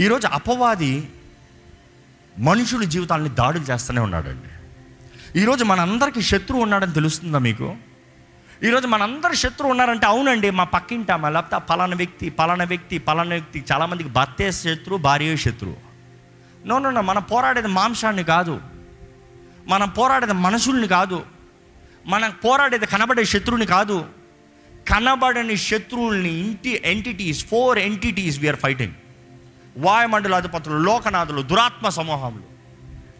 ఈరోజు అపవాది మనుషుల జీవితాలని దాడులు చేస్తూనే ఉన్నాడండి. ఈరోజు మనందరికీ శత్రువు ఉన్నాడని తెలుస్తుందా మీకు? ఈరోజు మనందరి శత్రువు ఉన్నారంటే అవునండి మా పక్కింటామా లేకపోతే ఆ పలానా వ్యక్తి పలానా వ్యక్తి పలానా వ్యక్తి చాలామందికి భర్తే శత్రువు భార్య శత్రువు నో నో మనం పోరాడేది మాంసాన్ని కాదు. మనం పోరాడేది మనుషుల్ని కాదు. మనం పోరాడేది కనబడే శత్రువుని కాదు. కనబడని శత్రువుల్ని ఇంటి entities for entities we are fighting వాయుమండలాధిపతులు లోకనాథులు దురాత్మ సమూహములు.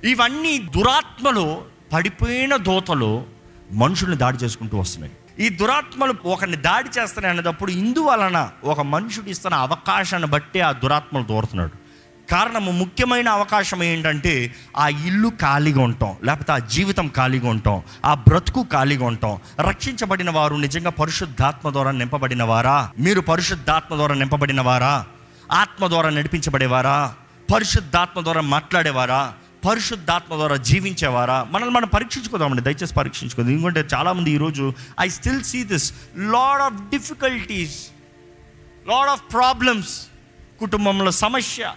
ఇవన్నీ దురాత్మలు పడిపోయిన దోతలు మనుషుల్ని దాడి చేసుకుంటూ వస్తున్నాయి. ఈ దురాత్మలు ఒకరిని దాడి చేస్తున్నాయి అనేటప్పుడు ఇందువలన ఒక మనుషుడు ఇస్తున్న అవకాశాన్ని బట్టి ఆ దురాత్మలు దూరుతున్నాడు. కారణము ముఖ్యమైన అవకాశం ఏంటంటే ఆ ఇల్లు ఖాళీగా ఉంటాం లేకపోతే ఆ జీవితం ఖాళీగా ఉంటాం ఆ బ్రతుకు ఖాళీగా ఉంటాం. రక్షించబడిన వారు నిజంగా పరిశుద్ధాత్మ ద్వారా నింపబడిన వారా మీరు పరిశుద్ధాత్మ ద్వారా నింపబడిన వారా ఆత్మ ద్వారా నడిపించబడేవారా? పరిశుద్ధాత్మ ద్వారా మాట్లాడేవారా? పరిశుద్ధాత్మ ద్వారా జీవించేవారా? మనల్ని మనం పరీక్షించుకోదామండి దయచేసి పరీక్షించుకోదు. ఎందుకంటే చాలామంది ఈరోజు I still see this lot of difficulties lot of problems కుటుంబంలో సమస్య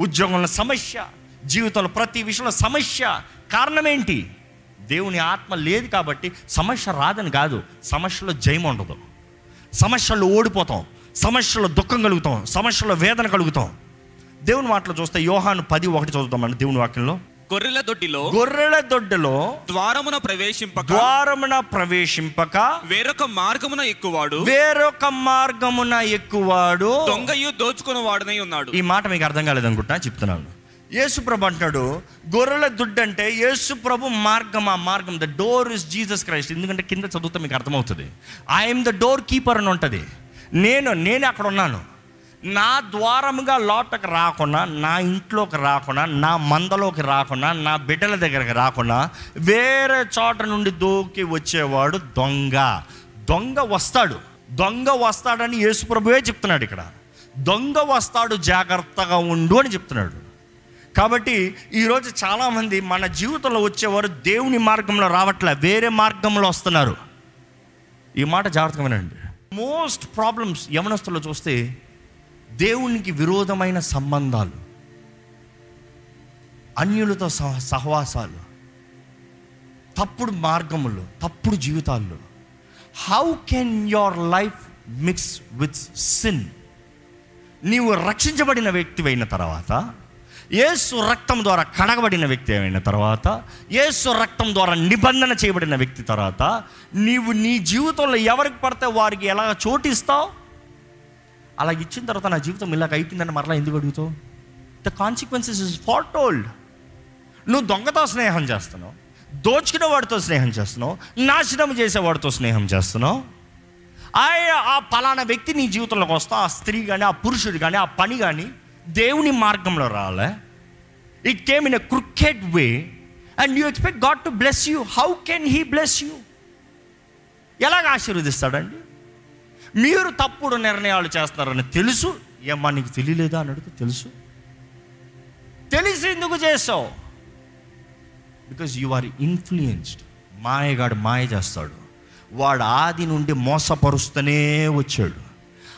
ఉద్యోగంలో సమస్య జీవితంలో ప్రతి విషయంలో సమస్య. కారణం ఏంటి? దేవుని ఆత్మ లేదు కాబట్టి సమస్య రాదని కాదు. సమస్యలో జయం ఉండదు. సమస్యల్లో ఓడిపోతాం. సమస్యలో దుఃఖం కలుగుతాం సమస్యలో వేదన కలుగుతాం. దేవుని మాటలు చూస్తే యోహాను పది ఒకటి చదువుతామండి దేవుని వాక్యంలో. గొర్రెల దొడ్డిలో గొర్రెల దొడ్డలో ద్వారమున ప్రవేశింపక ద్వారమున ప్రవేశింపక వేరొక మార్గమున ఎక్కువాడు వేరొక మార్గమున ఎక్కువాడు. దొంగయు దోచుకుని వాడనై ఉన్నాడు. ఈ మాట మీకు అర్థం కాలేదు అనుకుంటా చెప్తున్నాను. యేసుప్రభు అంటున్నాడు గొర్రెల దుడ్డు అంటే యేసుప్రభు మార్గం ఆ మార్గం the door is Jesus Christ ఎందుకంటే కింద చదివితే మీకు అర్థమవుతుంది. ఐఎమ్ ద డోర్ కీపర్ అని ఉంటుంది. నేను నేను అక్కడ ఉన్నాను. నా ద్వారముగా లోటకు రాకుండా నా ఇంట్లోకి రాకుండా నా మందలోకి రాకుండా నా బిడ్డల దగ్గరికి రాకుండా వేరే చోట నుండి దూకి వచ్చేవాడు దొంగ. దొంగ వస్తాడు. దొంగ వస్తాడని యేసుప్రభువే చెప్తున్నాడు ఇక్కడ. దొంగ వస్తాడు జాగ్రత్తగా ఉండు అని చెప్తున్నాడు. కాబట్టి ఈరోజు చాలామంది మన జీవితంలో వచ్చేవారు దేవుని మార్గంలో రావట్లే వేరే మార్గంలో వస్తున్నారు. ఈ మాట జాగ్రత్తగా వినండి. మోస్ట్ ప్రాబ్లమ్స్ యవనస్తుల్లో చూస్తే దేవునికి విరోధమైన సంబంధాలు అన్యులతో సహ సహవాసాలు తప్పుడు మార్గములు తప్పుడు జీవితాల్లో how can your life mix with sin నీవు రక్షించబడిన వ్యక్తి అయిన తర్వాత యేసు రక్తం ద్వారా కడగబడిన వ్యక్తి అయిన తర్వాత యేసు రక్తం ద్వారా నిబంధన చేయబడిన వ్యక్తి తర్వాత నీవు నీ జీవితంలో ఎవరికి పడితే వారికి ఎలా చోటిస్తావు అలా ఇచ్చిన తర్వాత నా జీవితం ఇలాగ అయిపోయిందని మరలా ఎందుకు అడుగుతావు? ద కాన్సిక్వెన్సెస్ ఇస్ ఫార్టోల్డ్ నువ్వు దొంగతో స్నేహం చేస్తున్నావు దోచుకునే వాడితో స్నేహం చేస్తున్నావు నాశనం చేసేవాడితో స్నేహం చేస్తున్నావు. ఆ ఆ పలానా వ్యక్తి నీ జీవితంలోకి వస్తా ఆ స్త్రీ కానీ ఆ పురుషుడు కానీ ఆ పని కానీ దేవుని మార్గంలో రాలే it came in a crooked way and you expect God to bless you how can he bless you ఎలాగ ఆశీర్వదిస్తాడండి? మీరు తప్పుడు నిర్ణయాలు చేస్తున్నారని తెలుసు. ఏమా నీకు తెలియలేదా అని అడిగితే తెలుసు. తెలిసి ఎందుకు చేసావు బికాజ్ యు ఆర్ ఇన్ఫ్లుయెన్స్డ్ మాయగాడు మాయ చేస్తాడు. వాడు ఆది నుండి మోసపరుస్తూనే వచ్చాడు.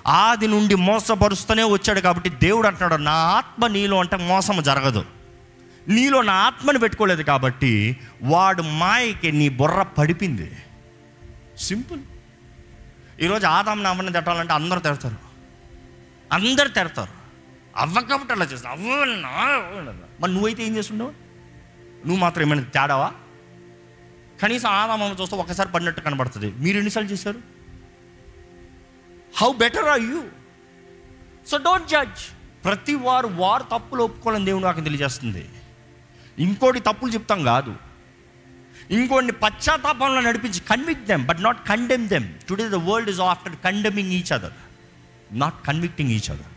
ఆది నుండి మోసపరుస్తూనే వచ్చాడు కాబట్టి దేవుడు అంటున్నాడు నా ఆత్మ నీలో అంటే మోసం జరగదు. నీలో నా ఆత్మని పెట్టుకోలేదు కాబట్టి వాడు మాయకి నీ బుర్ర పడిపింది. సింపుల్. ఈరోజు ఆదాం నవ్వని తిట్టాలంటే అందరూ తిడతారు. అందరు తిడతారు. అవ్వ కాబట్టి అలా చేస్తాను. నా అవ్వ. మరి నువ్వైతే ఏం చేస్తుండవు? నువ్వు మాత్రం ఏమైనా తేడావా? కనీసం ఆదామమ్మ చూస్తే ఒకసారి పడినట్టు కనబడుతుంది. మీరు ఎన్నిసార్లు చేశారు? How better are you so don't judge ప్రతి వారు వారు తప్పులు ఒప్పుకోవాలని దేవుడు నాకు తెలియజేస్తుంది. ఇంకోటి తప్పులు చెప్తాం కాదు. ఇంకోటి పశ్చాత్తాపంలో నడిపించి convict them but not condemn them today the world is after condemning each other not convicting each other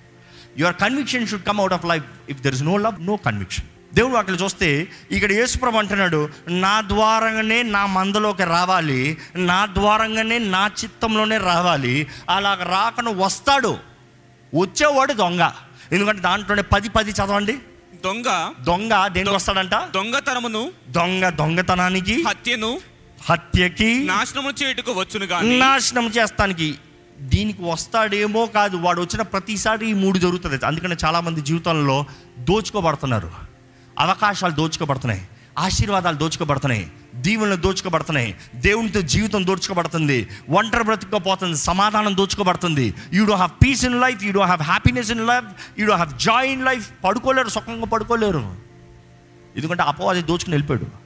your conviction should come out of life if there is no love no conviction దేవుడు అక్కడ చూస్తే ఇక్కడ యేసుప్రభు అంటున్నాడు నా ద్వారంగానే నా మందలోకి రావాలి నా ద్వారంగానే నా చిత్తంలోనే రావాలి అలాగ రాకను వస్తాడు. వచ్చేవాడు దొంగ. ఎందుకంటే దాంట్లోనే పది పది చదవండి. దొంగ. దొంగ దేనికి వస్తాడంట? దొంగతనమును. దొంగ దొంగతనానికి. హత్యను. హత్యకి. నాశనము చేయుటకు వచ్చును నాశనం చేస్తానికి. దీనికి వస్తాడేమో కాదు వాడు వచ్చిన ప్రతిసారి ఈ మూడు జరుగుతుంది అందుకని చాలామంది జీవితంలో దోచుకోబడుతున్నారు. అవకాశాలు దోచుకోబడుతున్నాయి ఆశీర్వాదాలు దోచుకోబడుతున్నాయి దీవులను దోచుకోబడుతున్నాయి దేవునితో జీవితం దోచుకోబడుతుంది ఒంటరి బ్రతుకుపోతుంది సమాధానం దోచుకోబడుతుంది. You do have peace in life you do have happiness in life you do have joy in life పడుకోలేరు సుఖంగా పడుకోలేరు. ఎందుకంటే అపవాది దోచుకుని వెళ్ళిపోయాడు.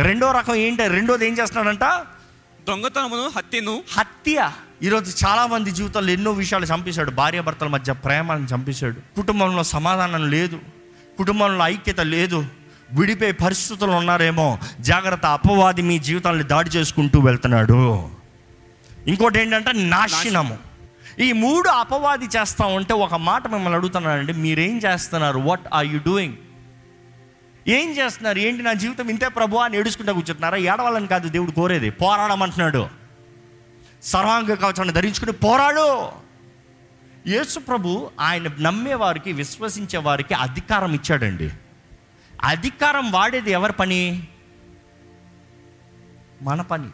రెండో రకం ఏంటి? రెండోది ఏం చేస్తున్నాడంట? దొంగతనమును హత్యను. హత్య. ఈరోజు చాలా మంది జీవితంలో ఎన్నో విషయాలు చంపేశాడు. భార్యాభర్తల మధ్య ప్రేమను చంపేశాడు. కుటుంబంలో సమాధానం లేదు. కుటుంబంలో ఐక్యత లేదు విడిపోయే పరిస్థితులు ఉన్నారేమో జాగ్రత్త అపవాది మీ జీవితాన్ని దాడి చేసుకుంటూ వెళ్తున్నాడు. ఇంకోటి ఏంటంటే నాశనము. ఈ మూడు అపవాది చేస్తా ఉంటే ఒక మాట మిమ్మల్ని అడుగుతున్నానండి మీరేం చేస్తున్నారు? వాట్ ఆర్ యు డూయింగ్ ఏం చేస్తున్నారు? ఏంటి నా జీవితం ఇంతే ప్రభు అని ఏడుచుకుంటా కూర్చుంటున్నారా? ఏడవాలని కాదు దేవుడు కోరేది. పోరాడమంటున్నాడు. సర్వాంగ కవచాన్ని ధరించుకుని పోరాడు. యేసు ప్రభు ఆయన నమ్మేవారికి విశ్వసించే వారికి అధికారం ఇచ్చాడండి. అధికారం వాడేది ఎవరి పని? మన పని.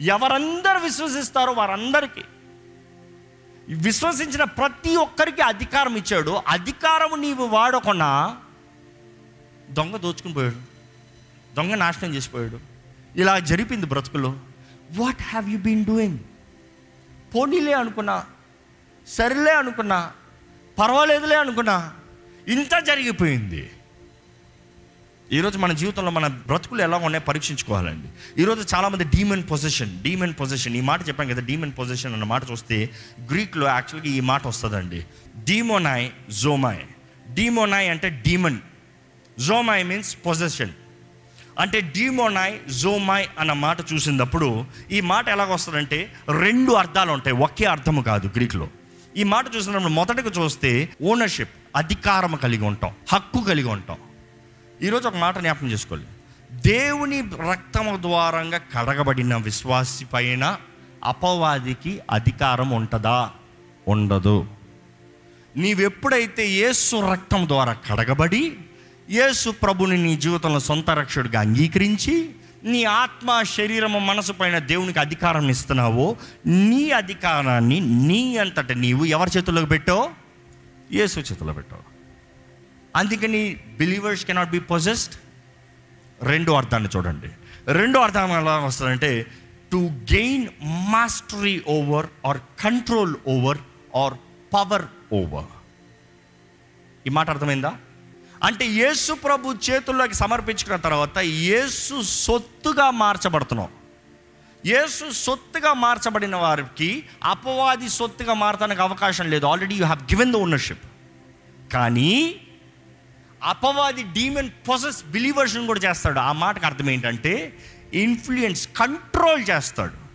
ఎవరందరూ విశ్వసిస్తారో వారందరికీ. విశ్వసించిన ప్రతి ఒక్కరికి అధికారం ఇచ్చాడు. అధికారం నీవు వాడకుండా దొంగ దోచుకుని పోయాడు. దొంగ నాశనం చేసిపోయాడు. ఇలా జరిపింది బ్రతుకులో. What have you been doing పోనీలే అనుకున్నా. సరిలే అనుకున్నా పర్వాలేదులే అనుకున్నా ఇంత జరిగిపోయింది. ఈరోజు మన జీవితంలో మన బ్రతుకులు ఎలా ఉన్నాయో పరీక్షించుకోవాలండి. ఈరోజు చాలామంది డీమన్ పొజిషన్ డీమన్ పొజిషన్ ఈ మాట చెప్పాను కదా డీమన్ పొజిషన్ అన్న మాట చూస్తే గ్రీక్లో యాక్చువల్గా ఈ మాట వస్తుందండి. డీమోనాయ్ జోమాయ్ డీమోనాయ్ అంటే డీమన్ జోమాయ్ మీన్స్ పొజిషన్ అంటే డీమోనాయ్ జోమాయ్ అన్న మాట చూసినప్పుడు ఈ మాట ఎలాగొస్తుందంటే రెండు అర్థాలు ఉంటాయి. ఒకే అర్థము కాదు గ్రీక్లో ఈ మాట చూసినప్పుడు మొదటగా చూస్తే ఓనర్షిప్ అధికారం కలిగి ఉంటాం హక్కు కలిగి ఉంటాం. ఈరోజు ఒక మాట జ్ఞాపకం చేసుకోవాలి. దేవుని రక్తము ద్వారంగా కడగబడిన విశ్వాసి పైన అపవాదికి అధికారం ఉంటుందా? ఉండదు. నీవెప్పుడైతే యేసు రక్తం ద్వారా కడగబడి యేసు ప్రభుని నీ జీవితంలో సొంత రక్షకుడిగా అంగీకరించి నీ ఆత్మ శరీరము మనసు పైన దేవునికి అధికారం ఇస్తున్నావో. నీ అధికారాన్ని నీ అంతట నీవు ఎవరి చేతుల్లోకి పెట్టావు? యేసు చేతుల్లో పెట్టావు. అందుకని బిలీవర్స్ కెనాట్ బి పొజెస్డ్ రెండో అర్థాన్ని చూడండి. రెండో అర్థం ఎలా వస్తుందంటే to gain mastery over or control over or power over ఈ మాట అర్థమైందా? అంటే యేసు ప్రభు చేతుల్లోకి సమర్పించుకున్న తర్వాత యేసు సొత్తుగా మార్చబడుతున్నాం. యేసు సొత్తుగా మార్చబడిన వారికి అపవాది సొత్తుగా మారటానికి అవకాశం లేదు. Already you have given the ownership కానీ అపవాది డీమెన్ పొసెస్ బిలీవర్షన్ కూడా చేస్తాడు. ఆ మాటకు అర్థం ఏంటంటే ఇన్ఫ్లుయెన్స్ కంట్రోల్ చేస్తాడు.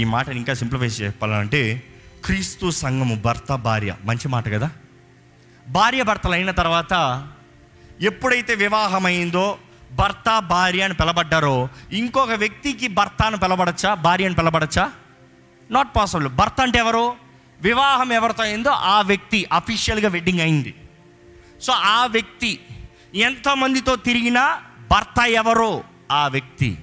ఈ మాటని ఇంకా సింప్లిఫై చెప్పాలంటే క్రీస్తు సంఘము భర్త భార్య. మంచి మాట కదా? భార్య భర్తలు అయిన తర్వాత ఎప్పుడైతే వివాహమైందో భర్త భార్య అని పిలబడ్డారో ఇంకొక వ్యక్తికి భర్త అని పిలబడచ్చా భార్య అని పిలబడచ్చా? నాట్ పాసిబుల్ భర్త అంటే ఎవరు? వివాహం ఎవరితో అయిందో ఆ వ్యక్తి అఫీషియల్గా వెడ్డింగ్ అయింది. సో ఆ వ్యక్తి ఎంతమందితో తిరిగినా భర్త ఎవరో? ఆ వ్యక్తి.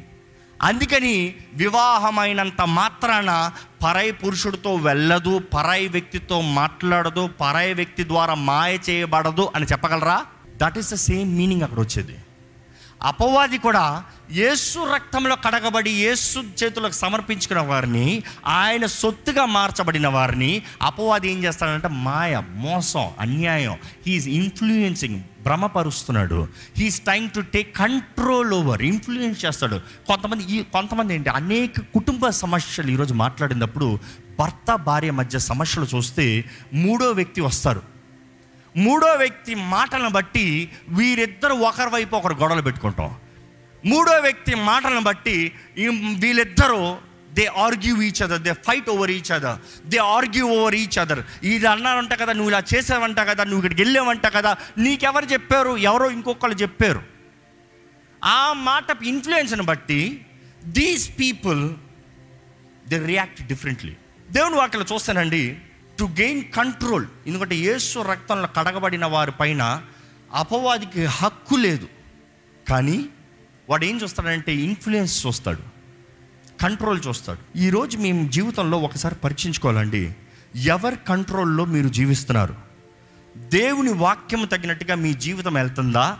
అందుకని వివాహమైనంత మాత్రాన పరాయి పురుషుడితో వెళ్ళదు పరాయి వ్యక్తితో మాట్లాడదు పరాయి వ్యక్తి ద్వారా మాయ చేయబడదు అని చెప్పగలరా? That is the same meaning అక్కడ వచ్చేది. అపవాది కూడా యేసు రక్తంలో కడగబడి యేసు చేతులకు సమర్పించుకున్న వారిని ఆయన సొత్తుగా మార్చబడిన వారిని అపవాది ఏం చేస్తాడంటే మాయ మోసం అన్యాయం he is influencing భ్రమపరుస్తున్నాడు. He's trying to take control over influence చేస్తాడు. కొంతమంది ఈ కొంతమంది ఏంటి అనేక కుటుంబ సమస్యలు ఈరోజు మాట్లాడినప్పుడు భర్త భార్య మధ్య సమస్యలు చూస్తే మూడో వ్యక్తి వస్తారు. మూడో వ్యక్తి మాటలను బట్టి వీరిద్దరు ఒకరి వైపు ఒకరు గొడవలు పెట్టుకుంటాం. మూడో వ్యక్తి మాటలను బట్టి వీళ్ళిద్దరూ they argue each other they fight over each other they argue over each other ఇది అన్నారంట కదా నువ్వు ఇలా చేసావంట కదా నువ్వు ఇక్కడికి వెళ్ళావంట కదా నీకెవరు చెప్పారు? ఎవరో ఇంకొకళ్ళు చెప్పారు. ఆ మాట ఇన్ఫ్లుయెన్స్ని బట్టి these people they react differently దేవుని వాక్యలో చూస్తానండి టు గెయిన్ కంట్రోల్ ఎందుకంటే యేసు రక్తంలో కడగబడిన వారి పైన అపవాదికి హక్కు లేదు. కానీ వాడు ఏం చూస్తాడంటే ఇన్ఫ్లుయెన్స్ చూస్తాడు. కంట్రోల్ చూస్తాడు. ఈరోజు మీ జీవితంలో ఒకసారి పరీక్షించుకోవాలండి. ఎవరి కంట్రోల్లో మీరు జీవిస్తున్నారు? దేవుని వాక్యం తగినట్టుగా మీ జీవితం వెళ్తుందా?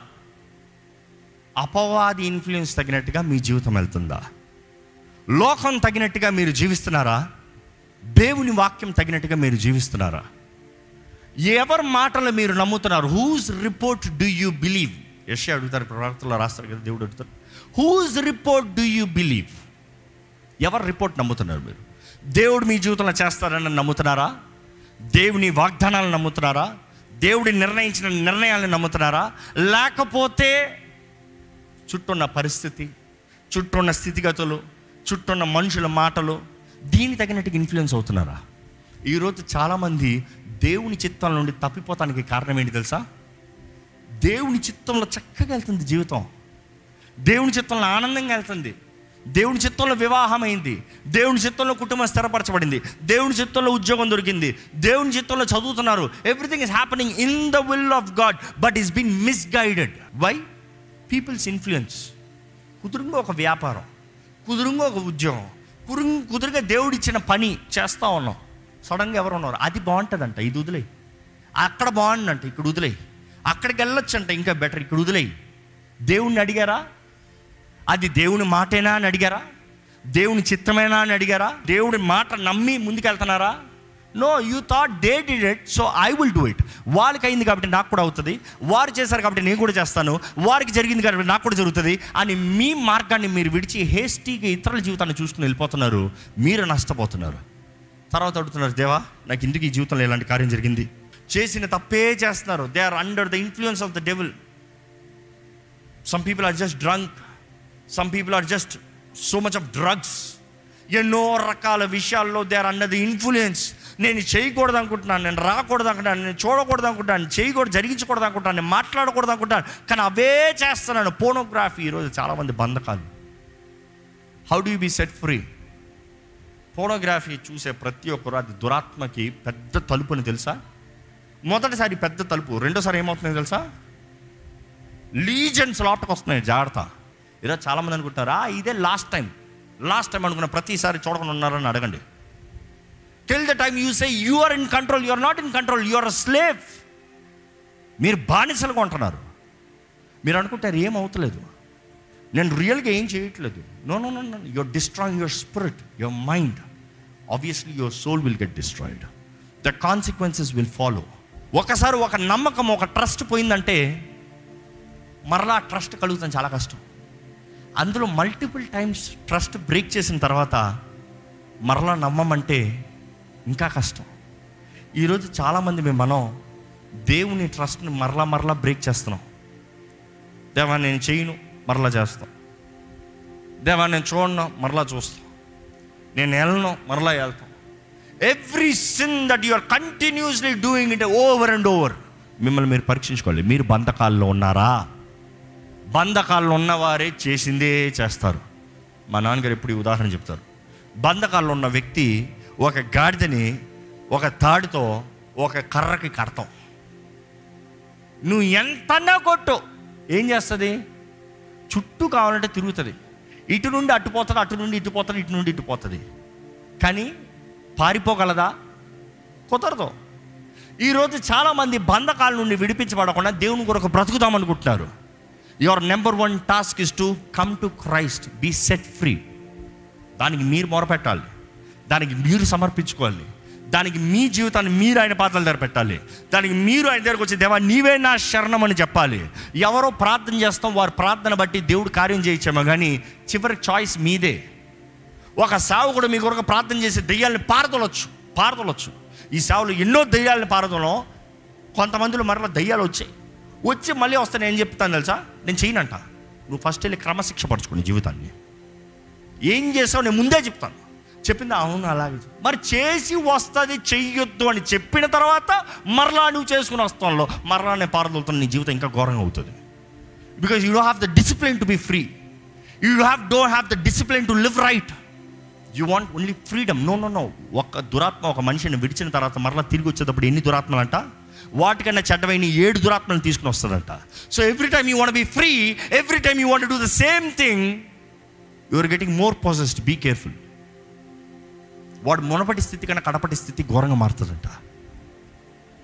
అపవాది ఇన్ఫ్లుయెన్స్ తగినట్టుగా మీ జీవితం వెళ్తుందా? లోకం తగినట్టుగా మీరు జీవిస్తున్నారా? దేవుని వాక్యం తగినట్టుగా మీరు జీవిస్తున్నారా? ఎవరి మాటలు మీరు నమ్ముతున్నారు? Whose report do you believe యశ్య అడుగుతారు ప్రవర్తనలో రాస్తారు కదా దేవుడు అడుగుతారు whose report do you believe ఎవరి రిపోర్ట్ నమ్ముతున్నారు మీరు? దేవుడు మీ జీవితంలో చేస్తారని నమ్ముతున్నారా? దేవుని వాగ్దానాలను నమ్ముతున్నారా? దేవుడి నిర్ణయించిన నిర్ణయాలను నమ్ముతున్నారా? లేకపోతే చుట్టూన్న పరిస్థితి చుట్టూన్న స్థితిగతులు చుట్టూన్న మనుషుల మాటలు దీని తగినట్టుగా ఇన్ఫ్లుయెన్స్ అవుతున్నారా? ఈరోజు చాలామంది దేవుని చిత్తం నుండి తప్పిపోతానికి కారణం ఏంటి తెలుసా? దేవుని చిత్తంలో చక్కగా వెళ్తుంది జీవితం. దేవుని చిత్తంలో ఆనందంగా వెళ్తుంది. దేవుని చిత్తంలో వివాహం అయింది దేవుని చిత్తంలో కుటుంబం స్థిరపరచబడింది. దేవుని చిత్తంలో ఉద్యోగం దొరికింది. దేవుని చిత్తంలో చదువుతున్నారు. Everything is happening in the will of God but is been misguided why people's influence కుదురుగా ఒక వ్యాపారం. కుదురుగా ఒక ఉద్యోగం. కురు కుదురుగా దేవుడిచ్చిన పని చేస్తూ ఉన్నాం. సడన్గా ఎవరు ఉన్నారు. అది బాగుంటుందంట ఇది వదిలే అక్కడ బాగుండంట ఇక్కడ వదిలే అక్కడికి వెళ్ళొచ్చంట ఇంకా బెటర్ ఇక్కడ వదిలేయి. దేవుణ్ణి అడిగారా? అది దేవుని మాటేనా అని అడిగారా? దేవుని చిత్తమేనా అని అడిగారా? దేవుడి మాట నమ్మి ముందుకెళ్తున్నారా? No you thought they did it so I will do it వాళ్ళకి అయింది కాబట్టి నాకు కూడా అవుతుంది. వారు చేశారు కాబట్టి నేను కూడా చేస్తాను. వారికి జరిగింది కాబట్టి నాకు కూడా జరుగుతుంది అని మీ మార్గాన్ని మీరు విడిచి హేస్టీగా ఇతరుల జీవితాన్ని చూసుకుని వెళ్ళిపోతున్నారు. మీరు నష్టపోతున్నారు. తర్వాత అడుగుతున్నారు దేవా నాకు ఇందుకు ఈ జీవితంలో ఇలాంటి కార్యం జరిగింది? చేసిన తప్పే చేస్తున్నారు. They are under the influence of the devil some people are just drunk some people are just so much of drugs ఎన్నో రకాల విషయాల్లో దే ఆర్ అన్నది ఇన్ఫ్లుయెన్స్ నేను చేయకూడదు అనుకుంటున్నాను నేను రాకూడదు అనుకుంటాను నేను చూడకూడదు అనుకుంటాను చేయకూడదు జరిగించకూడదు అనుకుంటాను నేను మాట్లాడకూడదు అనుకుంటాను కానీ అవే చేస్తున్నాను. పోనోగ్రఫీ ఈరోజు చాలామంది బంధకాలు. How do be set free pornography చూసే ప్రతి ఒక్కరు అది దురాత్మకి పెద్ద తలుపుని తెలుసా? మొదటిసారి పెద్ద తలుపు రెండోసారి ఏమవుతుందో తెలుసా? లీజన్స్ లోపలికి వస్తున్నాయి జాగ్రత్త. ఈరోజు చాలామంది అనుకుంటారా ఇదే లాస్ట్ టైం లాస్ట్ టైం అనుకున్న ప్రతిసారి చూడకుండా ఉన్నారని అడగండి. Till the time you say you are in control you are not in control you are slave మీరు బానిసలుగా ఉంటున్నారు. మీరు అనుకుంటారు ఏమవుతలేదు నేను రియల్గా ఏం చేయట్లేదు? No no no no your destroying your spirit your mind obviously your soul will get destroyed the consequences will follow ఒకసారి ఒక నమ్మకం ఒక ట్రస్ట్ పోయిందంటే మరలా ట్రస్ట్ కలుగుతాం చాలా కష్టం. అందులో మల్టిపుల్ టైమ్స్ ట్రస్ట్ బ్రేక్ చేసిన తర్వాత మరలా నమ్మమంటే ఇంకా కష్టం. ఈరోజు చాలామంది మేము మనం దేవుని ట్రస్ట్ని మరలా మరలా బ్రేక్ చేస్తున్నాం. దేవా నేను చేయను మరలా చేస్తాం. దేవా నేను చూడను మరలా చూస్తాం. నేను వెళ్ళను మరలా వెళ్తాం every sin that you are continuously doing it over and over మిమ్మల్ని మీరు పరీక్షించుకోవాలి. మీరు బంధకాల్లో ఉన్నారా? బంధకాలు ఉన్నవారే చేసిందే చేస్తారు. మా నాన్నగారు ఎప్పుడు ఈ ఉదాహరణ చెప్తారు. బంధకాలు ఉన్న వ్యక్తి ఒక గాడిదని ఒక తాడుతో ఒక కర్రకి కడతాం. నువ్వు ఎంతన్నా కొట్టు. ఏం చేస్తుంది? చుట్టూ కావాలంటే తిరుగుతుంది. ఇటు నుండి అట్టుపోతుంది అటు నుండి ఇటు పోతుంది ఇటు నుండి ఇటు పోతుంది. కానీ పారిపోగలదా? కుదరదు. ఈరోజు చాలామంది బంధకాల నుండి విడిపించబడకుండా దేవుని కొరకు బ్రతుకుతామనుకుంటున్నారు your number one task is to come to Christ be set free దానికి మీరు మొరపెట్టాలి. దానికి మీరు సమర్పించుకోవాలి. దానికి మీ జీవితాన్ని మీరు ఆయన పాత్రల దగ్గర పెట్టాలి. దానికి మీరు ఆయన దగ్గరకు వచ్చి దేవా నీవే నా శరణం అని చెప్పాలి. ఎవరో ప్రార్థన చేస్తాం వారి ప్రార్థన బట్టి దేవుడు కార్యం చేయించామో కానీ చివరి చాయిస్ మీదే. ఒక సేవకుడు మీ కొరకు ప్రార్థన చేసి దెయ్యాలని పారదొలొచ్చు పారదొలొచ్చు. ఈ సేవలు ఎన్నో దెయ్యాలని పారదొలం. కొంతమందిలో మరలా దయ్యాలు వచ్చాయి. వచ్చి మళ్ళీ వస్తే నేను చెప్తాను తెలుసా? నేను చేయనంట. నువ్వు ఫస్ట్ వెళ్ళి క్రమశిక్ష పరచుకుని జీవితాన్ని. ఏం చేసావు నేను ముందే చెప్తాను. చెప్పింది? అవును అలాగే మరి చేసి వస్తుంది చెయ్యొద్దు అని చెప్పిన తర్వాత మరలా నువ్వు చేసుకుని వస్తాంలో మరలా నేను పారదోలుతాను నీ జీవితం ఇంకా ఘోరంగా అవుతుంది. Because you have the discipline to be free you have don't have the discipline to live right you want only freedom no no no ఒక దురాత్మ ఒక మనిషిని విడిచిన తర్వాత మరలా తిరిగి వచ్చేటప్పుడు ఎన్ని దురాత్మలు వాటికన్నా చెడ్డమైన ఏడు దురాత్మలు తీసుకుని వస్తుందంట. So every time you want be free every time you want do the same thing your getting more possessed be careful వాడు మునపటి స్థితి కన్నా కడపటి స్థితి ఘోరంగా మారుతుందంట.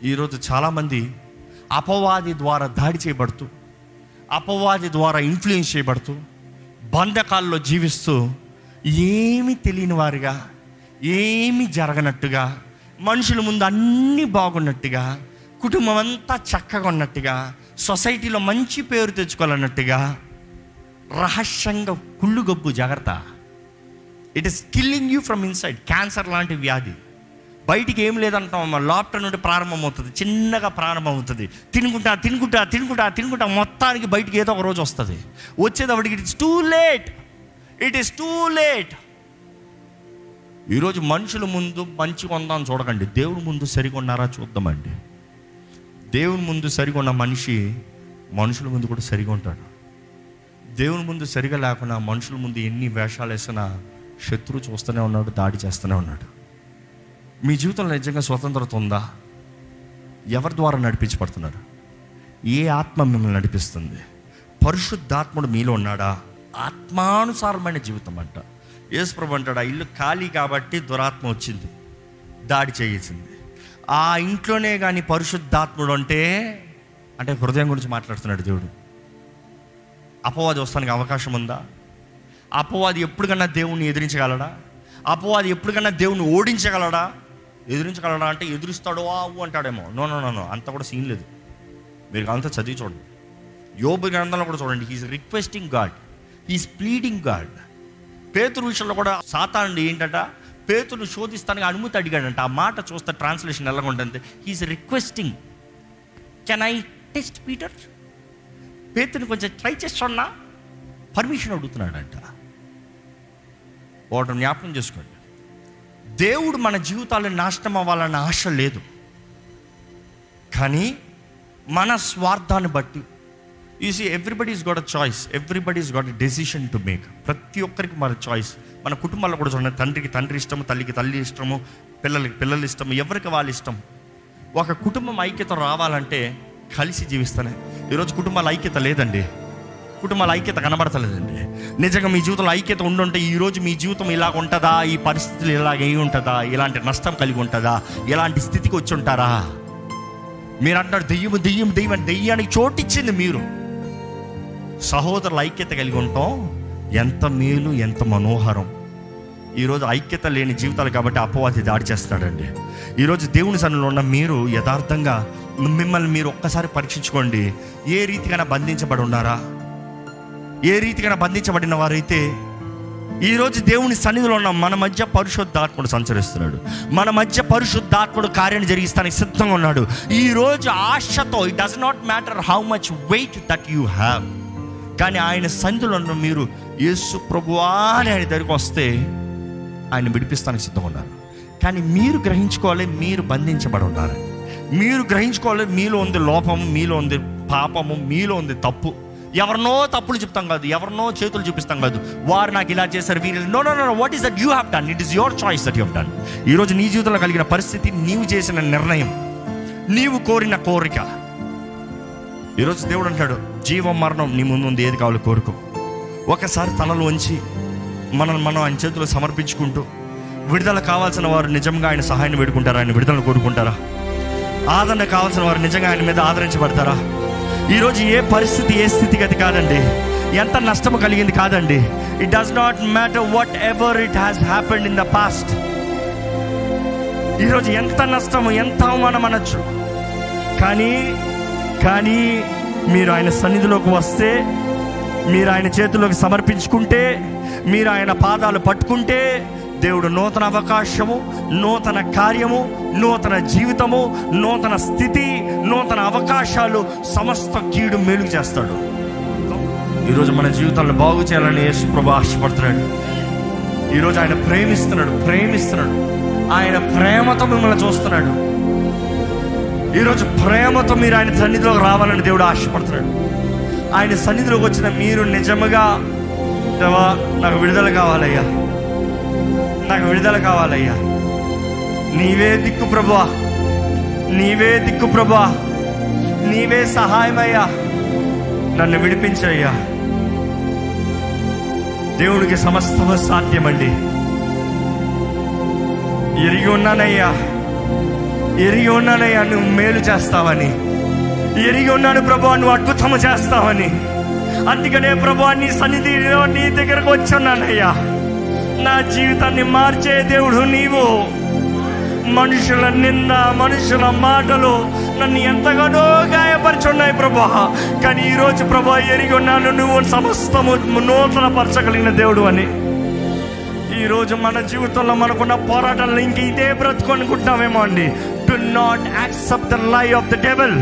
ఈరోజు చాలామంది అపవాది ద్వారా దాడి చేయబడుతూ అపవాది ద్వారా ఇన్ఫ్లుయెన్స్ చేయబడుతూ బంధకాల్లో జీవిస్తూ ఏమి తెలియని వారిగా ఏమి జరగనట్టుగా మనుషుల ముందు అన్నీ బాగున్నట్టుగా కుటుంబం అంతా చక్కగా ఉన్నట్టుగా సొసైటీలో మంచి పేరు తెచ్చుకోవాలన్నట్టుగా రహస్యంగా కుళ్ళు గబ్బు జాగ్రత్త. It is killing you from inside cancer లాంటి వ్యాధి. బయటికి ఏం లేదంటాం లోపల నుండి ప్రారంభమవుతుంది. చిన్నగా ప్రారంభమవుతుంది. తినుకుంటా తినుకుంటా తినుకుంటా తినుకుంటా మొత్తానికి బయటికి ఏదో ఒక రోజు వస్తుంది. వచ్చేటప్పటికి it it's too late it is too late ఈరోజు మనుషుల ముందు మంచిగా కొందాం చూడకండి. దేవుడి ముందు సరిగా ఉన్నారా చూద్దామండి. దేవుని ముందు సరిగా ఉన్న మనిషి మనుషుల ముందు కూడా సరిగా ఉంటాడు. దేవుని ముందు సరిగా లేకుండా మనుషుల ముందు ఎన్ని వేషాలు వేసినా శత్రువు చూస్తూనే ఉన్నాడు దాడి చేస్తూనే ఉన్నాడు. మీ జీవితంలో నిజంగా స్వతంత్రత ఉందా? ఎవరి ద్వారా నడిపించబడుతున్నారు ఏ ఆత్మ మిమ్మల్ని నడిపిస్తుంది? పరిశుద్ధాత్ముడు మీలో ఉన్నాడా? ఆత్మానుసారమైన జీవితం అంట. యేసుప్రభు అంటాడు ఆ ఇల్లు ఖాళీ కాబట్టి దురాత్మ వచ్చింది దాడి చేయించింది ఆ ఇంట్లోనే కానీ పరిశుద్ధాత్ముడు అంటే అంటే హృదయం గురించి మాట్లాడుతున్నాడు దేవుడు. అపవాది వస్తానికి అవకాశం ఉందా? అపవాది ఎప్పటికన్నా దేవుణ్ణి ఎదిరించగలడా? అపవాది ఎప్పటికన్నా దేవుణ్ణి ఓడించగలడా? ఎదిరించగలడా అంటే ఎదురుస్తాడో ఆవు అంటాడేమో. నో నో నో అంత కూడా సీన్ లేదు. మీరు అంతా చదివి చూడండి. యోబు గ్రంథంలో కూడా చూడండి. He's requesting God he's pleading God పేతురు విషయంలో కూడా సాతానుడు ఏంటంట? పేతులు శోధిస్తానికి అనుమతి అడిగాడంట. ఆ మాట చూస్తే ట్రాన్స్లేషన్ ఎలా ఉంటుంది he's requesting can I test Peter పేతుని కొంచెం ట్రై చేస్తున్నా పర్మిషన్ అడుగుతున్నాడంట. వాటిని జ్ఞాపకం చేసుకోండి. దేవుడు మన జీవితాలు నాశనం అవ్వాలన్న ఆశ లేదు. కానీ మన స్వార్థాన్ని బట్టి easy everybody's got a choice everybody's got a decision to make ప్రతి ఒక్కరికి మన చాయిస్ మన కుటుంబాల్లో కూడా చూడండి తండ్రికి తండ్రి ఇష్టము తల్లికి తల్లి ఇష్టము పిల్లలకి పిల్లలు ఇష్టము ఎవరికి వాళ్ళ ఇష్టం? ఒక కుటుంబం ఐక్యత రావాలంటే కలిసి జీవిస్తానే ఈరోజు కుటుంబాల ఐక్యత లేదండి. కుటుంబాల ఐక్యత కనబడతలేదండి. నిజంగా మీ జీవితంలో ఐక్యత ఉండుంటే ఈరోజు మీ జీవితం ఇలాగ ఉంటుందా? ఈ పరిస్థితులు ఇలాగ అయి ఉంటుందా? ఇలాంటి నష్టం కలిగి ఉంటుందా? ఇలాంటి స్థితికి వచ్చి ఉంటారా? మీరు అంటారు దెయ్యం దెయ్యం దెయ్యం దెయ్యానికి చోటిచ్చింది మీరు. సహోదరుల ఐక్యత కలిగి ఉంటాం. ఎంత మేలు ఎంత మనోహరం. ఈరోజు ఐక్యత లేని జీవితాలు కాబట్టి అపవాది దాడి చేస్తాడండి. ఈరోజు దేవుని సన్నిలో ఉన్న మీరు యథార్థంగా మిమ్మల్ని మీరు ఒక్కసారి పరీక్షించుకోండి. ఏ రీతికైనా బంధించబడి ఉన్నారా? ఏ రీతికైనా బంధించబడిన వారైతే ఈరోజు దేవుని సన్నిధిలో ఉన్న మన మధ్య పరిశుద్ధాత్ముడు సంచరిస్తున్నాడు. మన మధ్య పరిశుద్ధాత్ముడు కార్యాన్ని జరిగిస్తానికి సిద్ధంగా ఉన్నాడు. ఈరోజు ఆశతో it does not matter how much weight that you have కానీ ఆయన సన్నిధిలో ఉన్న మీరు యేసు ప్రభువా అని ఆయన దగ్గరికి వస్తే ఆయన విడిపిస్తానికి సిద్ధంగా ఉన్నారు. కానీ మీరు గ్రహించుకోవాలి మీరు బంధించబడి ఉన్నారు మీరు గ్రహించుకోవాలి మీలో ఉంది లోపం మీలో ఉంది పాపము మీలో ఉంది తప్పు. ఎవరినో తప్పులు చెప్తాం కాదు ఎవరినో చేతులు చూపిస్తాం కాదు. వారు నాకు ఇలా చేశారు వీరు no no no what is that you have done it is your choice that you have done ఈరోజు నీ జీవితంలో కలిగిన పరిస్థితి నీవు చేసిన నిర్ణయం. నీవు కోరిన కోరిక. ఈరోజు దేవుడు అంటాడు జీవం మరణం నీ ముందు ఉంది ఏది కావాలో కోరుకో. ఒకసారి తలలు వంచి మనం మనం ఆయన చేతులు సమర్పించుకుంటూ విడుదల కావాల్సిన వారు నిజంగా ఆయన సహాయాన్ని వేడుకుంటారా? ఆయన విడుదల కోరుకుంటారా? ఆదరణ కావాల్సిన వారు నిజంగా ఆయన మీద ఆదరించబడతారా? ఈరోజు ఏ పరిస్థితి ఏ స్థితిగతి కాదండి. ఎంత నష్టము కలిగింది కాదండి. It does not matter whatever it has happened in the past ఈరోజు ఎంత నష్టము ఎంత అవమానం అనొచ్చు. కానీ కానీ మీరు ఆయన సన్నిధిలోకి వస్తే మీరు ఆయన చేతిలోకి సమర్పించుకుంటే మీరు ఆయన పాదాలు పట్టుకుంటే దేవుడు నూతన అవకాశము నూతన కార్యము నూతన జీవితము నూతన స్థితి నూతన అవకాశాలు సమస్త కీడు మేలు చేస్తాడు. ఈరోజు మన జీవితాలను బాగు చేయాలని యేసు ప్రభు ఆశపడుతున్నాడు. ఈరోజు ఆయన ప్రేమిస్తున్నాడు ప్రేమిస్తున్నాడు. ఆయన ప్రేమతో మిమ్మల్ని చూస్తున్నాడు. ఈరోజు ప్రేమతో మీరు ఆయన సన్నిధిలోకి రావాలని దేవుడు ఆశపడుతున్నాడు. ఆయన సన్నిధిలోకి వచ్చిన మీరు నిజముగా దేవా నాకు విడుదల కావాలయ్యా. నాకు విడుదల కావాలయ్యా. నీవే దిక్కు ప్రభా నీవే దిక్కు ప్రభా నీవే సహాయమయ్యా. నన్ను విడిపించయ్యా. దేవుడికి సమస్తము సాధ్యమండి. ఎరిగి ఉన్నానయ్యా. ఎరిగి ఉన్నానయ్యా నువ్వు మేలు చేస్తావని. ఎరిగి ఉన్నాను ప్రభు నువ్వు అద్భుతము చేస్తావని. అందుకనే ప్రభు నీ సన్నిధిలో నీ దగ్గరకు వచ్చున్నానయ్యా. నా జీవితాన్ని మార్చే దేవుడు నీవు. మనుషుల నింద మనుషుల మాటలు నన్ను ఎంతగానో గాయపరుచున్నాయి ప్రభా కానీ ఈరోజు ప్రభా ఎరిగి ఉన్నాను నువ్వు సమస్తము నూతన పరచగలిగిన దేవుడు అని. ఈరోజు మన జీవితంలో మనకున్న పోరాటాలను ఇంక ఇదే బ్రతుకొనుకుంటామేమో అండి. Do not accept the lie of the devil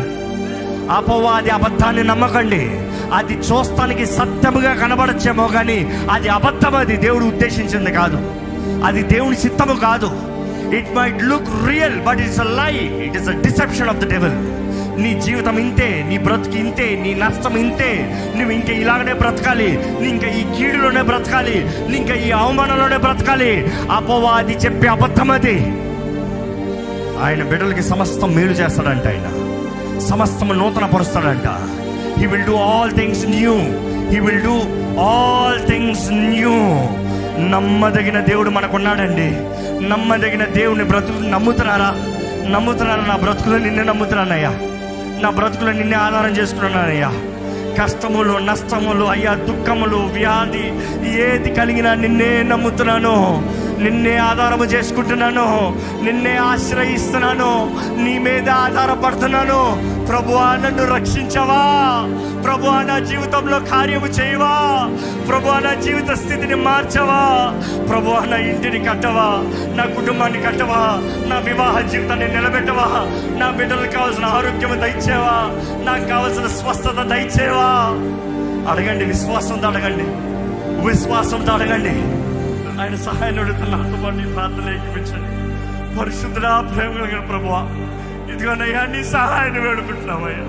అపవాది అబద్ధాన్ని నమ్మకండి. అది చూస్తానికి సత్యముగా కనబడచ్చేమో కానీ అది అబద్ధం అది దేవుడు ఉద్దేశించింది కాదు. అది దేవుని చిత్తము కాదు. It might look real but it's a lie it is a deception of the devil నీ జీవితం ఇంతే నీ బ్రతుకు ఇంతే నీ నష్టం ఇంతే. నువ్వు ఇంకా ఇలాగనే బ్రతకాలి. నీ ఇంకా ఈ కీడులోనే బ్రతకాలి. నీ ఇంకా ఈ అవమానంలోనే బ్రతకాలి. అపవాది చెప్పే అబద్ధం అది. ఆయన బిడ్డలకి సమస్తం మేలు చేస్తాడంట ఆయన. సమస్తము నూతన పరుస్తాడంట he will do all things new he will do all things new నమ్మదగిన దేవుడు మనకున్నాడండి. నమ్మదగిన దేవుని బ్రతుకు నమ్ముతున్నారా? నమ్ముతున్నారా? నా బ్రతుకులో నిన్నే నమ్ముతున్నానయ్యా. నా బ్రతుకులో నిన్నే ఆధారం చేసుకున్నానయ్యా. కష్టములు నష్టములు అయ్యా దుఃఖములు వ్యాధి ఏది కలిగినా నిన్నే నమ్ముతున్నాను. నిన్నే ఆధారము చేసుకుంటున్నాను. నిన్నే ఆశ్రయిస్తున్నాను. నీ మీద ఆధారపడుతున్నాను. ప్రభువా నన్ను రక్షించవా? ప్రభువా నా జీవితంలో కార్యము చేయవా? ప్రభువా నా జీవిత స్థితిని మార్చవా? ప్రభువా నా ఇంటిని కట్టవా? నా కుటుంబాన్ని కట్టవా? నా వివాహ జీవితాన్ని నిలబెట్టవా? నా బిడ్డలకు కావాల్సిన ఆరోగ్యము దయచేవా నాకు కావాల్సిన స్వస్థత దయచేవా అడగండి విశ్వాసంతో అడగండి. విశ్వాసంతో అడగండి. ఆయన సహాయం అడుగుతున్న అందుబాటు ప్రార్థన ఏకిపించండి. పరిశుద్ధుడా ప్రేమ కలిగిన ప్రభువా ఇదిగోనయ్యా నీ సహాయాన్ని వేడుకుంటున్నామయ్యా.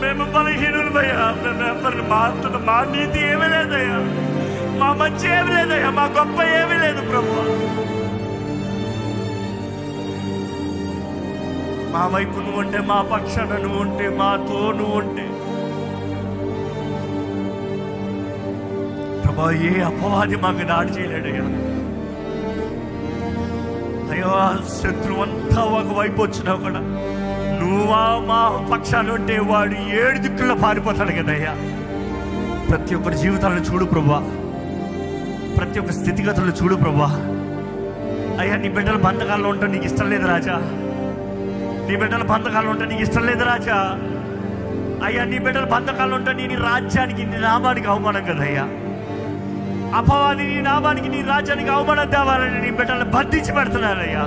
మేము బలహీనులమయ్యా మేము ఎవరిని మా మా నీతి ఏమీ లేదయ్యా. మా మంచి ఏమి లేదయ్యా మా గొప్ప ఏమీ లేదు ప్రభు మా వైపు నువ్వు ఉంటే మా పక్షాన నువ్వు ఉంటే మాతో నువ్వు ఉంటే ప్రభా ఏ అపవాది మాకు దాడి చేయలేడయ్యా. అయ్యో శత్రువు అంతా ఒకవైపు వచ్చినా కూడా నువ్వా మా పక్షాలు ఉంటే వాడు ఏడు దిక్కుల్లో పారిపోతాడు కదయ్యా. ప్రతి ఒక్కరి జీవితాలను చూడు ప్రభా. ప్రతి ఒక్క స్థితిగతులను చూడు ప్రభా. అయ్యా నీ బిడ్డల బంధకాల్లో ఉంటే నీకు ఇష్టం లేదు రాజా. నీ బిడ్డల బంధకాల్లో ఉంటే నీకు ఇష్టం లేదు రాజా. అయ్యా నీ బిడ్డల బంధకాల్లో ఉంటే నీ నీ రాజ్యానికి నీ నామానికి అవమానం కదయ్యా. అపవాది నీ నామానికి నీ రాజ్యానికి అవమానం తేవాలని నీ బిడ్డలు బంధించి పెడుతున్నారయ్యా.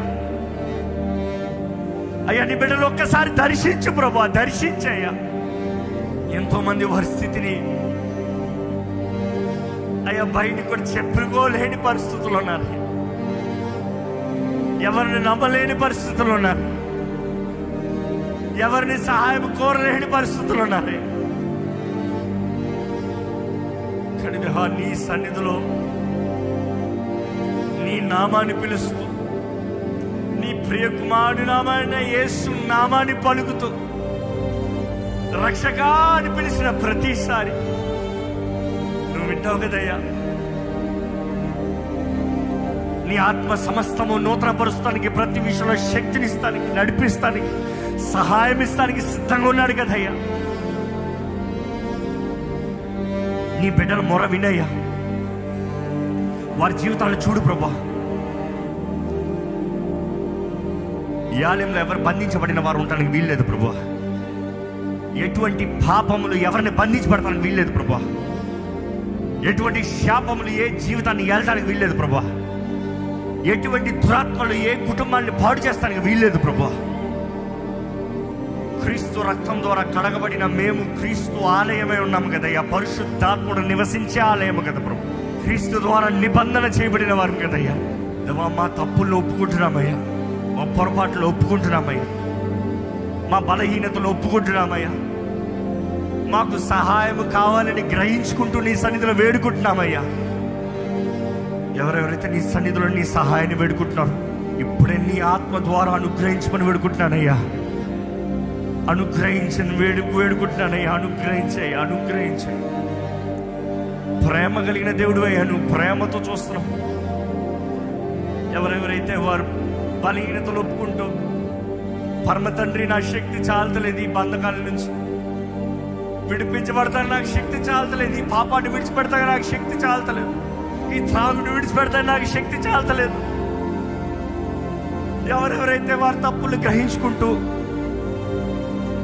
అయ్యా నీ బిడ్డలు ఒక్కసారి దర్శించు ప్రభా దర్శించయ్యా ఎంతో మంది పరిస్థితిని అయ్యా బయటకు కూడా చెప్పుకోలేని పరిస్థితులు ఉన్నారు. ఎవరిని నమ్మలేని పరిస్థితులు ఉన్నారు. ఎవరిని సహాయం కోరలేని పరిస్థితులు ఉన్నారు. కానీ నీ సన్నిధిలో నీ నామాన్ని పిలుస్తూ నీ ప్రియ కుమారుడి నామాన్ని యేసు నామాన్ని పలుకుతూ రక్షగా అని పిలిచిన ప్రతిసారి. నువ్వు వింటావు కదయ్యా? నీ ఆత్మ సమస్తము నూతన పరుస్తానికి ప్రతి విషయంలో శక్తినిస్తానికి నడిపిస్తానికి సహాయం ఇస్తానికి సిద్ధంగా ఉన్నాడు కదయ్యా. నీ బిడ్డల మొర వినయ్యా. వారి జీవితాలను చూడు ప్రభా. ఈ ఎవరు బంధించబడిన వారు ఉండడానికి వీల్లేదు ప్రభా. ఎటువంటి పాపములు ఎవరిని బంధించబడటానికి వీల్లేదు ప్రభా. ఎటువంటి శాపములు ఏ జీవితాన్ని వెళ్ళడానికి వీల్లేదు ప్రభా. ఎటువంటి దురాత్మలు ఏ కుటుంబాన్ని పాడు చేస్తానికి వీల్లేదు ప్రభా. క్రీస్తు రక్తం ద్వారా కడగబడిన మేము క్రీస్తు ఆలయమై ఉన్నాము కదయ్యా. పరిశుద్ధాత్ముడు నివసించే ఆలయము కదా ప్రభు. క్రీస్తు ద్వారా నిబంధన చేయబడిన వారు కదయ్యా. దేవా మా తప్పుల్లో ఒప్పుకుంటున్నామయ్యా మా పొరపాట్లు ఒప్పుకుంటున్నామయ్యా మా బలహీనతలు ఒప్పుకుంటున్నామయ్యా మాకు సహాయం కావాలని గ్రహించుకుంటూ నీ సన్నిధిలో వేడుకుంటున్నామయ్యా ఎవరెవరైతే నీ సన్నిధిలో నీ సహాయాన్ని వేడుకుంటున్నారు ఇప్పుడే నీ ఆత్మ ద్వారా అనుగ్రహించమని వేడుకుంటున్నానయ్యా. అనుగ్రహించని వేడు వేడుకుంటున్నానయ్యా అనుగ్రహించాయి అనుగ్రహించాయి. ప్రేమ కలిగిన దేవుడు అయ్యా నువ్వు ప్రేమతో చూస్తున్నావు. ఎవరెవరైతే వారు బలహీనతలు ఒప్పుకుంటూ పరమ తండ్రి నా శక్తి చాలతలేదు ఈ బంధకాల నుంచి. విడిపించబడతాను నాకు శక్తి చాలతలేదు. ఈ పాపాన్ని విడిచిపెడతాను నాకు శక్తి చాలతలేదు. ఈ త్రాగుని విడిచిపెడతాను నాకు శక్తి చాలతలేదు. ఎవరెవరైతే వారు తప్పులు గ్రహించుకుంటూ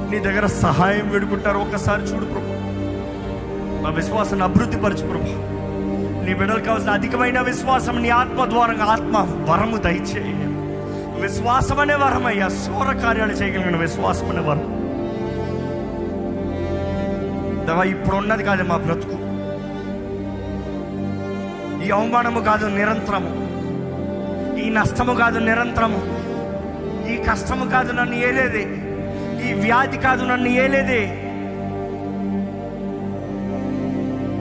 నీ దగ్గర సహాయం వేడుకుంటారు ఒకసారి చూడు ప్రభు. మా విశ్వాసాన్ని అభివృద్ధి పరచు ప్రభు. నీ బిడ్డలు కావాల్సిన అధికమైన విశ్వాసం నీ ఆత్మ ద్వారా ఆత్మ వరము దయచేయ. విశ్వాసం అనే వరం అయ్యా సూర కార్యాలు చేయగలిగిన విశ్వాసం అనే వరం. దేవా ఇప్పుడు ఉన్నది కాదు మా బ్రతుకు. ఈ అవమానము కాదు నిరంతరము. ఈ నష్టము కాదు నిరంతరము. ఈ కష్టము కాదు నన్ను ఏదేది ఈ వ్యాధి కాదు నన్ను ఏలేదే.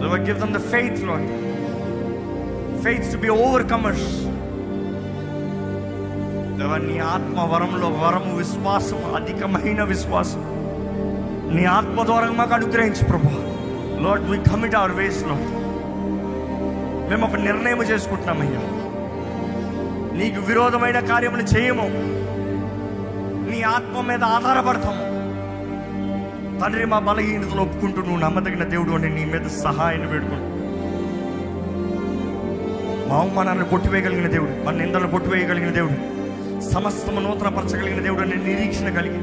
Lord, give them the faith, Lord. Faith to be overcomers. నీ ఆత్మ వరంలో వరము విశ్వాసం అధికమైన విశ్వాసం నీ ఆత్మ ద్వారా మాకు అనుగ్రహించు ప్రభా. Lord we commit our ways Lord మేము ఒక నిర్ణయం చేసుకుంటున్నామయ్యా. నీకు విరోధమైన కార్యములు చేయము. నీ ఆత్మ మీద ఆధారపడతాము. తండ్రి మా బలహీనతలు ఒప్పుకుంటూ నువ్వు నమ్మదగిన దేవుడు అని నీ మీద సహాయాన్ని వేడుకుంటు. మా అవమానాన్ని కొట్టివేయగలిగిన దేవుడు మన నిందలను కొట్టివేయగలిగిన దేవుడు సమస్తము నూతనపరచగలిగిన దేవుడు అని నిరీక్షణ కలిగి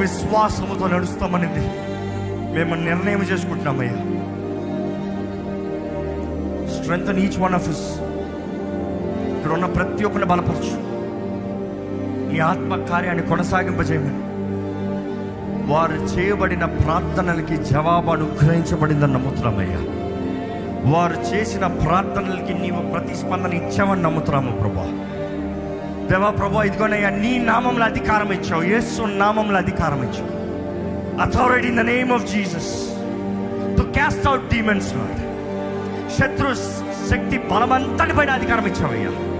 విశ్వాసముతో నడుస్తామనింది. మేము నిర్ణయం చేసుకుంటున్నామయ్యా. స్ట్రెంగ్ ఈచ్ వన్ ఆఫ్ ఇస్ ఇక్కడ ఉన్న ప్రతి ఒక్కరిని బలపరచు. నీ ఆత్మ కార్యాన్ని కొనసాగింపజేయమని వారు చేయబడిన ప్రార్థనలకి జవాబు అనుగ్రహించబడిందని నమ్ముతున్నామయ్యా. వారు చేసిన ప్రార్థనలకి నీవు ప్రతిస్పందన ఇచ్చావని నమ్ముతున్నాము ప్రభా. దేవా ప్రభా ఇదిగోనయ్యా నీ నామంలో అధికారం ఇచ్చావు. యేసు నామంలో అధికారం ఇచ్చావు. Authority in the name of Jesus to cast out demons Lord శత్రు శక్తి బలమంతటి పైన అధికారం ఇచ్చావయ్యా.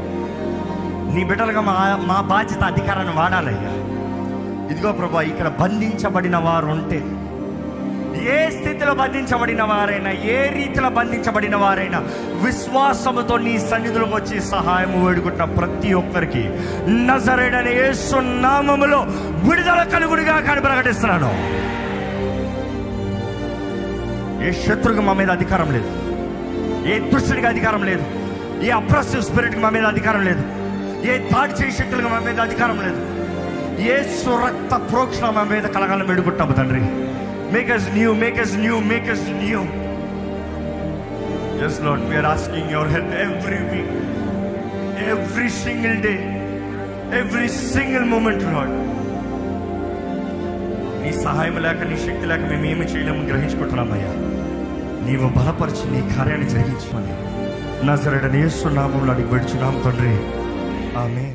నీ బిడ్డలుగా మా మా బాధ్యత అధికారాన్ని వాడాలయ్యా. ఇదిగో ప్రభా ఇక్కడ బంధించబడిన వారు ఉంటే ఏ స్థితిలో బంధించబడిన వారైనా ఏ రీతిలో బంధించబడిన వారైనా విశ్వాసముతో నీ సన్నిధిలోకి వచ్చి సహాయం వేడుకుంటున్న ప్రతి ఒక్కరికి నజరేడని యేసు నామములో విడుదల కలుగుడిగా కానీ ప్రకటిస్తున్నాను. ఏ శత్రుకి మా మీద అధికారం లేదు. ఏ దుష్టుడికి అధికారం లేదు. ఏ అప్రసివ్ స్పిరిట్కి మా మీద అధికారం లేదు. ఏ దాడి చేసే శక్తులుగా మా మీద అధికారం లేదు. ఏ సురక్త ప్రోక్షణ మా మీద కలగాలని వేడుకుంటాము తండ్రి. Make us new make us new make us new just Lord we are asking your help every week every single day every single moment Lord నీ సహాయం లేక నీ శక్తి లేక మేము ఏమి చేయలేము గ్రహించుకుంటున్నామయ్యా నీవు బలపరిచి నీ కార్యాన్ని జరిగించమని నా సరైన నేస్తున్నాము అడిగి పెడుచున్నాం తండ్రి. Amen.